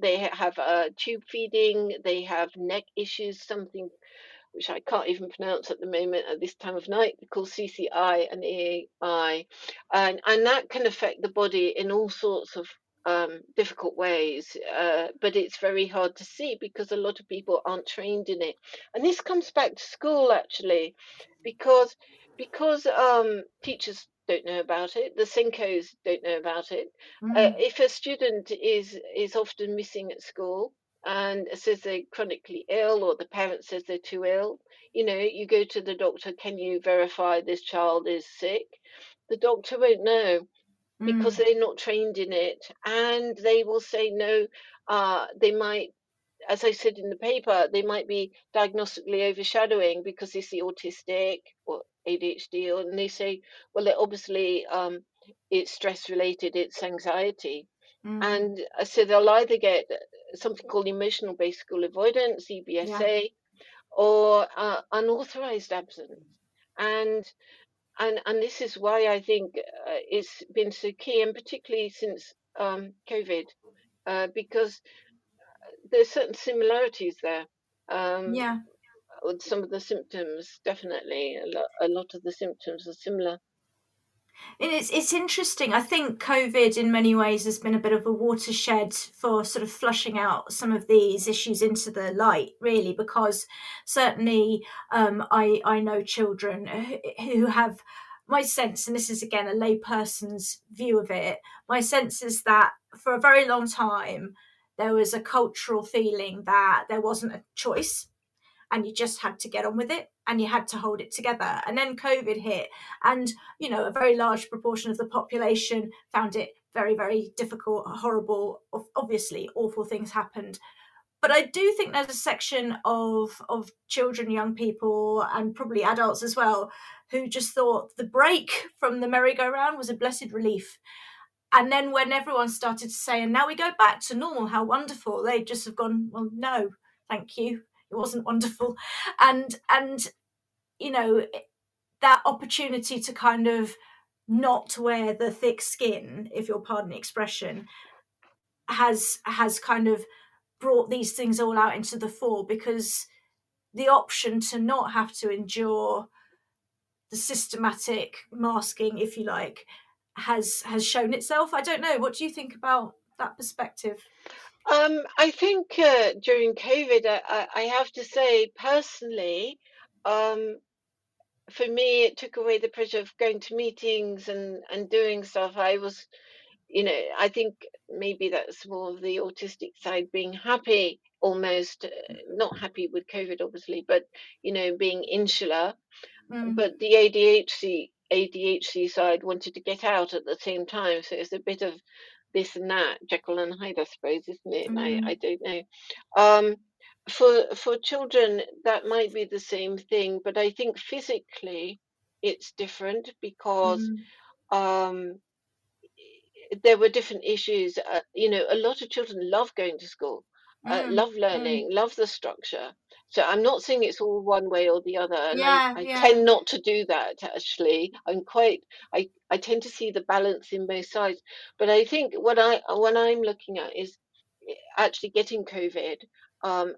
Speaker 7: They have uh, tube feeding. They have neck issues. Something which I can't even pronounce at the moment at this time of night, called CCI and EAI. And, and that can affect the body in all sorts of um, difficult ways, uh, but it's very hard to see because a lot of people aren't trained in it. And this comes back to school actually, because because um, teachers don't know about it, the SENCOs don't know about it. Mm-hmm. Uh, if a student is is often missing at school, and says they're chronically ill or the parent says they're too ill you know you go to the doctor can you verify this child is sick the doctor won't know because mm. they're not trained in it and they will say no uh, they might as i said in the paper they might be diagnostically overshadowing because they see autistic or adhd or and they say well it obviously um, it's stress related it's anxiety mm. and so they'll either get something called emotional based school avoidance, EBSA, yeah. or uh, unauthorized absence. And and and this is why I think uh, it's been so key, and particularly since um, COVID, uh, because there's certain similarities there.
Speaker 5: Um, yeah.
Speaker 7: With some of the symptoms, definitely, a lot, a lot of the symptoms are similar.
Speaker 5: And it's it's interesting. I think COVID, in many ways, has been a bit of a watershed for sort of flushing out some of these issues into the light, really, because certainly um, I I know children who have my sense, and this is again a layperson's view of it. My sense is that for a very long time there was a cultural feeling that there wasn't a choice and you just had to get on with it and you had to hold it together. And then COVID hit, and you know, a very large proportion of the population found it very, very difficult, horrible. Obviously, awful things happened. But I do think there's a section of of children, young people, and probably adults as well, who just thought the break from the merry-go-round was a blessed relief. And then when everyone started to say, and now we go back to normal, how wonderful, they just have gone, well, no, thank you it wasn't wonderful. And and you know that opportunity to kind of not wear the thick skin if you'll pardon the expression has has kind of brought these things all out into the fore because the option to not have to endure the systematic masking if you like has has shown itself. I don't know. What do you think about that perspective
Speaker 7: um, I think uh, during COVID, I, I, have to say personally, um, for me, it took away the pressure of going to meetings and, and doing stuff. I was, you know, I think maybe that's more of the autistic side, being happy almost, uh, not happy with COVID, obviously, but, you know, being insular. Mm. But the ADHD ADHD side wanted to get out at the same time. So it's a bit of this and that, Jekyll and Hyde, I suppose, isn't it? Mm. I, mm-hmm. I don't know. Um, for for children, that might be the same thing, but I think physically it's different because mm. um, there were different issues. Uh, you know, a lot of children love going to school, uh, mm. love learning, mm. love the structure. So I'm not saying it's all one way or the other. And
Speaker 5: yeah,
Speaker 7: I, I
Speaker 5: yeah.
Speaker 7: tend not to do that actually. I'm quite I, I tend to see the balance in both sides. But I think what I what I'm looking at is eh, actually getting COVID um,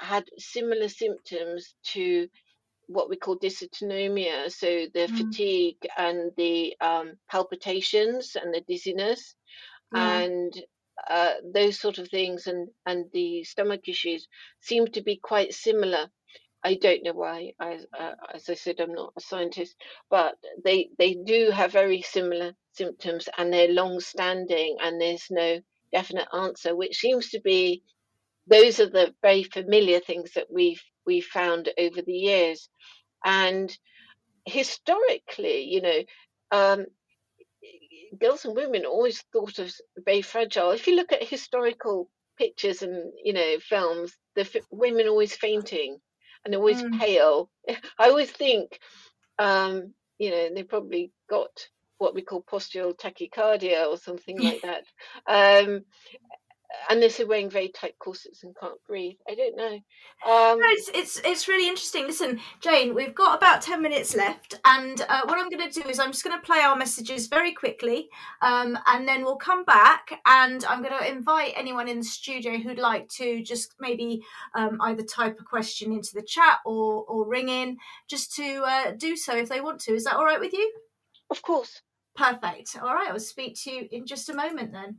Speaker 7: had similar symptoms to what we call dysautonomia, so the mm. fatigue and the um, palpitations and the dizziness, mm. and uh, those sort of things and, and the stomach issues seem to be quite similar. I don't know why. I, uh, as I said, I'm not a scientist, but they they do have very similar symptoms, and they're long-standing, and there's no definite answer, which seems to be those are the very familiar things that we've we've found over the years, and historically, you know, um, girls and women always thought of very fragile. If you look at historical pictures and you know films, the f- women always fainting and always mm. pale. I always think, um, you know, they probably got what we call postural tachycardia or something like that. Um, unless they're wearing very tight corsets and can't breathe. I don't know. Um,
Speaker 5: no, it's, it's it's really interesting. Listen, Jane, we've got about ten minutes left, and uh, what I'm going to do is I'm just going to play our messages very quickly, um, and then we'll come back, and I'm going to invite anyone in the studio who'd like to just maybe um, either type a question into the chat or or ring in, just to uh, do so if they want to. Is that all right with you?
Speaker 7: Of course.
Speaker 5: Perfect. All right, I'll speak to you in just a moment then.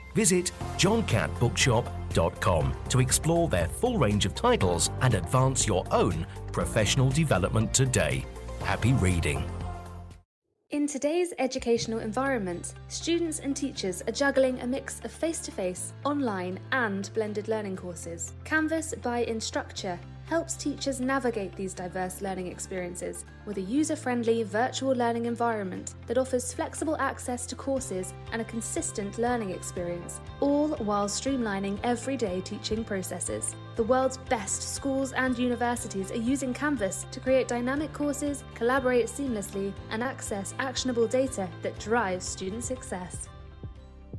Speaker 2: Visit johncattbookshop.com to explore their full range of titles and advance your own professional development today. Happy reading.
Speaker 3: In today's educational environment, students and teachers are juggling a mix of face to face, online, and blended learning courses. Canvas by Instructure helps teachers navigate these diverse learning experiences with a user friendly virtual learning environment that offers flexible access to courses and a consistent learning experience, all while streamlining everyday teaching processes. The world's best schools and universities are using Canvas to create dynamic courses, collaborate seamlessly, and access actionable data that drives student success.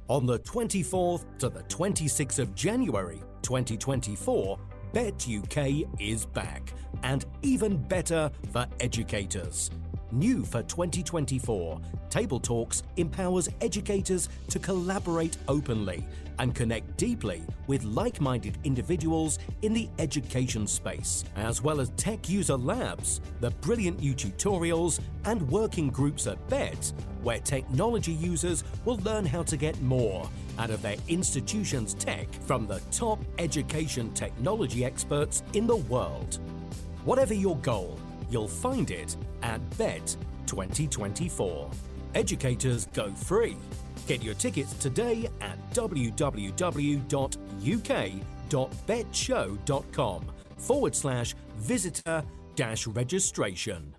Speaker 2: On the 24th to the 26th of January 2024, Bett UK is back, and even better for educators. New for 2024, Table Talks empowers educators to collaborate openly and connect deeply with like minded individuals in the education space, as well as tech user labs, the brilliant new tutorials, and working groups at Bett, where technology users will learn how to get more out of their institution's tech from the top education technology experts in the world. Whatever your goal, you'll find it at Bett 2024. Educators go free. Get your tickets today at www.uk.bettshow.com forward slash visitor dash registration.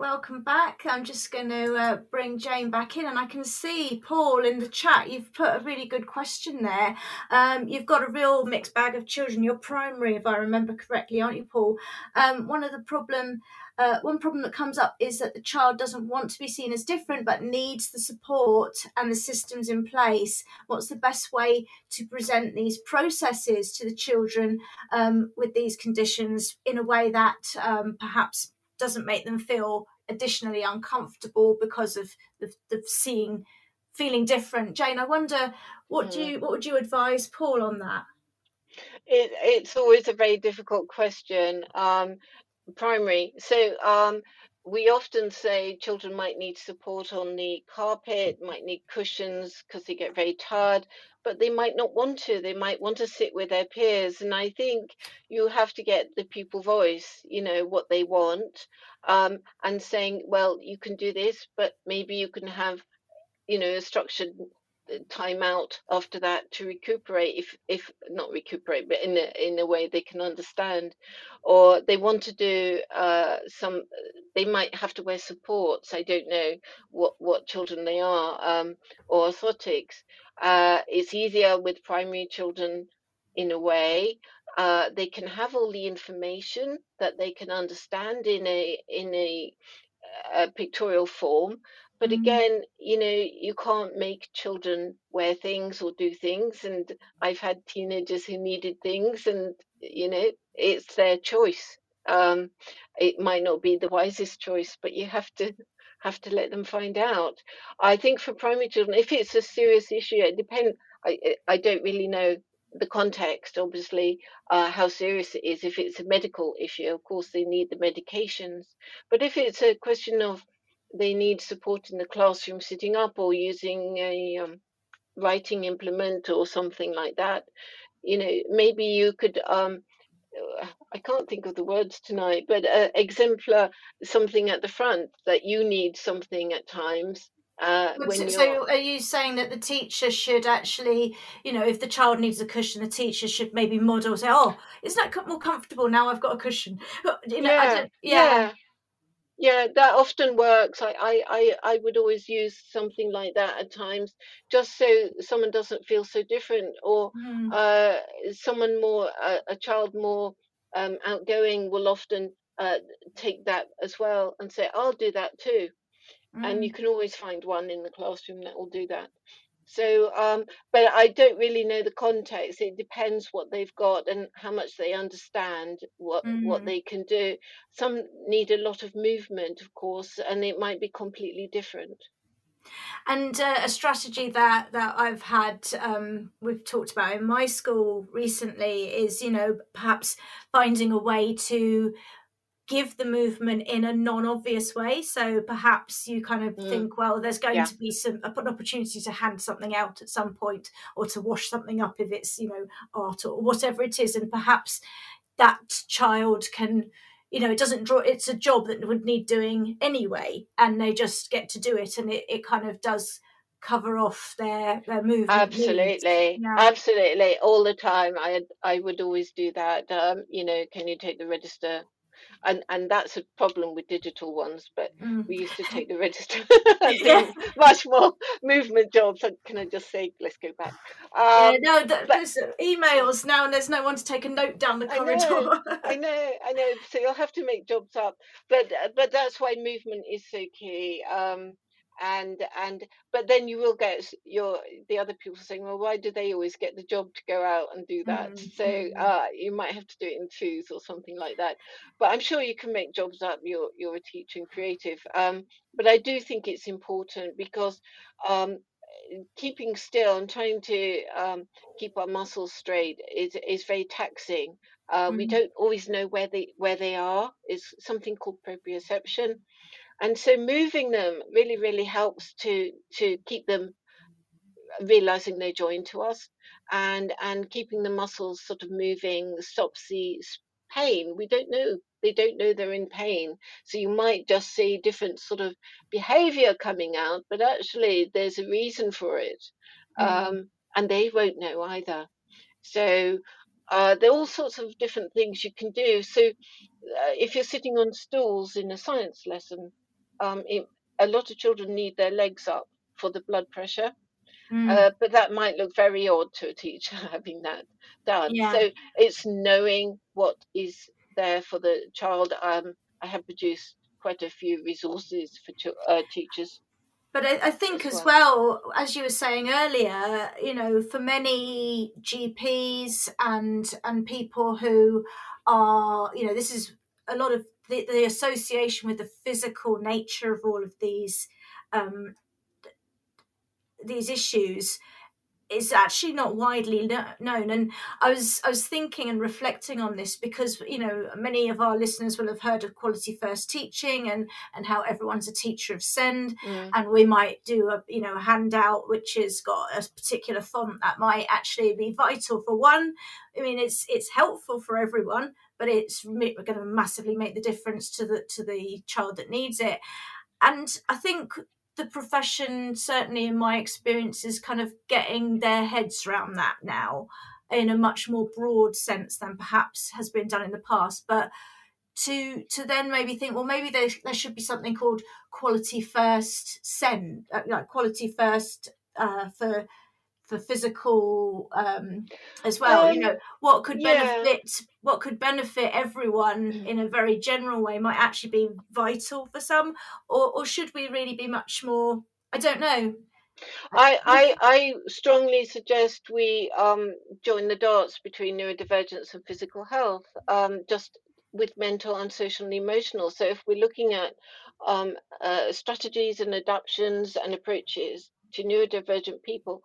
Speaker 5: Welcome back. I'm just going to uh, bring Jane back in, and I can see Paul in the chat. You've put a really good question there. Um, you've got a real mixed bag of children. You're primary, if I remember correctly, aren't you, Paul? Um, one of the problem, uh, one problem that comes up is that the child doesn't want to be seen as different, but needs the support and the systems in place. What's the best way to present these processes to the children um, with these conditions in a way that um, perhaps doesn't make them feel additionally uncomfortable because of the, the seeing feeling different. Jane i wonder what mm. do you what would you advise paul on that?
Speaker 7: It, it's always a very difficult question um, primary. So um, we often say children might need support on the carpet, might need cushions because they get very tired, but they might not want to. They might want to sit with their peers. And I think you have to get the pupil voice, you know, what they want, um, and saying, well, you can do this, but maybe you can have, you know, a structured time out after that to recuperate if if not recuperate but in a in a way they can understand. Or they want to do uh, some they might have to wear supports i don't know what what children they are um, or orthotics. Uh, it's easier with primary children in a way. Uh, they can have all the information that they can understand in a in a, a pictorial form but mm-hmm. again you know you can't make children wear things or do things and i've had teenagers who needed things and you know it's their choice. Um, it might not be the wisest choice but you have to have to let them find out. I think for primary children if it's a serious issue it depends i i don't really know the context obviously uh, how serious it is. If it's a medical issue of course they need the medications. But if it's a question of they need support in the classroom sitting up or using a um, writing implement or something like that you know maybe you could um, I can't think of the words tonight, but uh, exemplar something at the front that you need something at times. Uh,
Speaker 5: so, so, are you saying that the teacher should actually, you know, if the child needs a cushion, the teacher should maybe model say, "Oh, isn't that more comfortable now? I've got a cushion." You know,
Speaker 7: yeah, yeah, yeah, yeah that often works I, I i i would always use something like that at times just so someone doesn't feel so different or mm. uh, someone more uh, a child more um, outgoing will often uh, take that as well and say i'll do that too mm. and you mm. can always find one in the classroom that will do that so, um, but I don't really know the context. It depends what they've got and how much they understand what mm-hmm. what they can do. Some need a lot of movement, of course, and it might be completely different.
Speaker 5: And uh, a strategy that that I've had, um, we've talked about in my school recently, is you know perhaps finding a way to give the movement in a non-obvious way so perhaps you kind of mm. think well there's going yeah. to be some an opportunity to hand something out at some point or to wash something up if it's you know art or whatever it is and perhaps that child can you know it doesn't draw it's a job that would need doing anyway and they just get to do it and it, it kind of does cover off their their movement.
Speaker 7: Absolutely, yeah. absolutely, all the time. I I would always do that. Um, you know, can you take the register and and that's a problem with digital ones. But mm. we used to take the register, yeah. much more movement jobs. Can I just say, let's go back?
Speaker 5: Um, yeah, no, th- there's emails now, and there's no one to take a note down the corridor.
Speaker 7: I know, I know, I know. So you'll have to make jobs up, but but that's why movement is so key. Um, and and but then you will get your the other people saying well why do they always get the job to go out and do that mm-hmm. so mm. uh, you might have to do it in twos or something like that but i'm sure you can make jobs up you're you're a teacher and creative um, but i do think it's important because um, keeping still and trying to um, keep our muscles straight is is very taxing uh, mm-hmm. we don't always know where they where they are it's something called proprioception and so moving them really really helps to to keep them realizing they join to us and and keeping the muscles sort of moving stops the pain. We don't know. They don't know they're in pain. So you might just see different sort of behavior coming out but actually there's a reason for it mm. um, and they won't know either. So uh, there are all sorts of different things you can do. So uh, if you're sitting on stools in a science lesson um, it, a lot of children need their legs up for the blood pressure. Mm. Uh, but that might look very odd to a teacher having that done. Yeah. So it's knowing what is there for the child. Um, I have produced quite a few resources for uh, teachers.
Speaker 5: But I, I think as well. well, as you were saying earlier, you know, for many GPs and and people who are, you know, this is a lot of the, the association with the physical nature of all of these um, these issues is actually not widely known. And i was i was thinking and reflecting on this because you know many of our listeners will have heard of quality first teaching and and how everyone's a teacher of send. Mm. and we might do a you know a handout which has got a particular font that might actually be vital for one. I mean it's it's helpful for everyone but it's going to massively make the difference to the to the child that needs it. And i think the profession certainly in my experience is kind of getting their heads around that now in a much more broad sense than perhaps has been done in the past. But to to then maybe think well maybe there, there should be something called quality first send uh, like quality first uh, for for physical um, as well um, you know what could benefit yeah. what could benefit everyone in a very general way might actually be vital for some or, or should we really be much more i don't know
Speaker 7: I, I, I strongly suggest we um, join the dots between neurodivergence and physical health, um, just with mental and social and emotional. So if we're looking at um, uh, strategies and adaptations and approaches to neurodivergent people,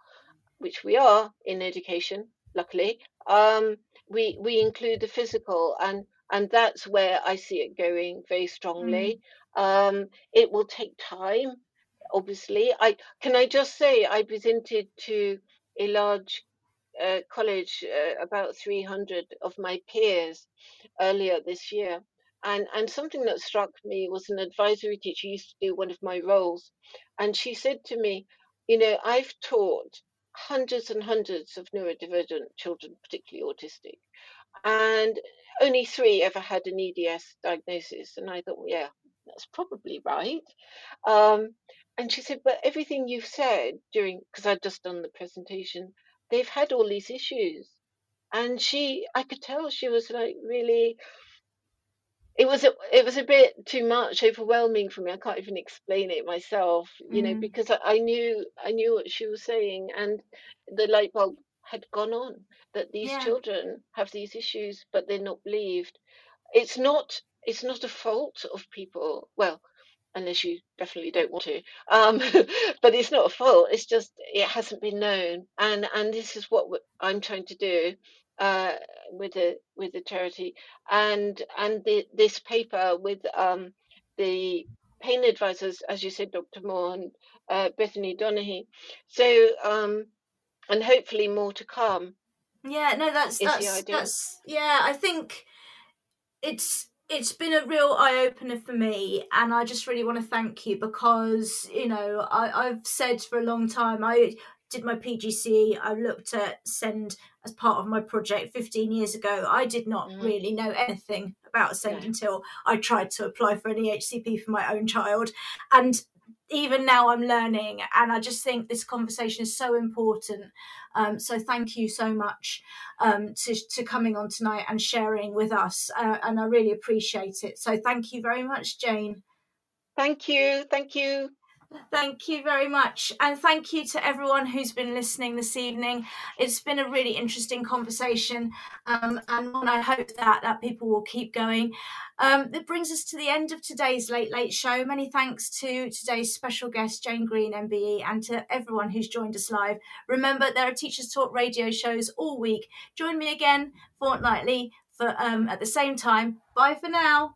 Speaker 7: which we are in education, luckily, um, we we include the physical, and and that's where I see it going very strongly. Mm. Um, it will take time, obviously. I can I just say I presented to a large uh, college, uh, about 300 of my peers earlier this year. And, and something that struck me was an advisory teacher used to do one of my roles. And she said to me, You know, I've taught hundreds and hundreds of neurodivergent children, particularly autistic, and only three ever had an EDS diagnosis. And I thought, yeah, that's probably right. Um, and she said, but everything you've said during, because I'd just done the presentation, they've had all these issues. And she, I could tell she was like really it was a, it was a bit too much overwhelming for me i can't even explain it myself you mm. know because I, I, knew i knew what she was saying and the light bulb had gone on that these yeah. children have these issues but they're not believed it's not it's not a fault of people well unless you definitely don't want to um, but it's not a fault it's just it hasn't been known and and this is what i'm trying to do uh, with the with the charity, and and the, this paper with um, the pain advisors, as you said, Dr. Moore and uh, Bethany Donaghy. So um, and hopefully more to come.
Speaker 5: Yeah, no, that's that's that's yeah. I think it's it's been a real eye opener for me, and I just really want to thank you because you know I, I've said for a long time I did my PGCE. I looked at SEND as part of my project 15 years ago. I did not mm. really know anything about SEND yeah. until I tried to apply for an EHCP for my own child, and even now I'm learning, and I just think this conversation is so important. Um, so thank you so much um, to, to coming on tonight and sharing with us, uh, and I really appreciate it. So thank you very much, Jane.
Speaker 7: Thank you. Thank you.
Speaker 5: Thank you very much. And thank you to everyone who's been listening this evening. It's been a really interesting conversation. Um, and I hope that, that people will keep going. Um, that brings us to the end of today's Late Late Show. Many thanks to today's special guest, Jane Green, MBE, and to everyone who's joined us live. Remember, there are Teachers Talk radio shows all week. Join me again fortnightly for um, at the same time. Bye for now.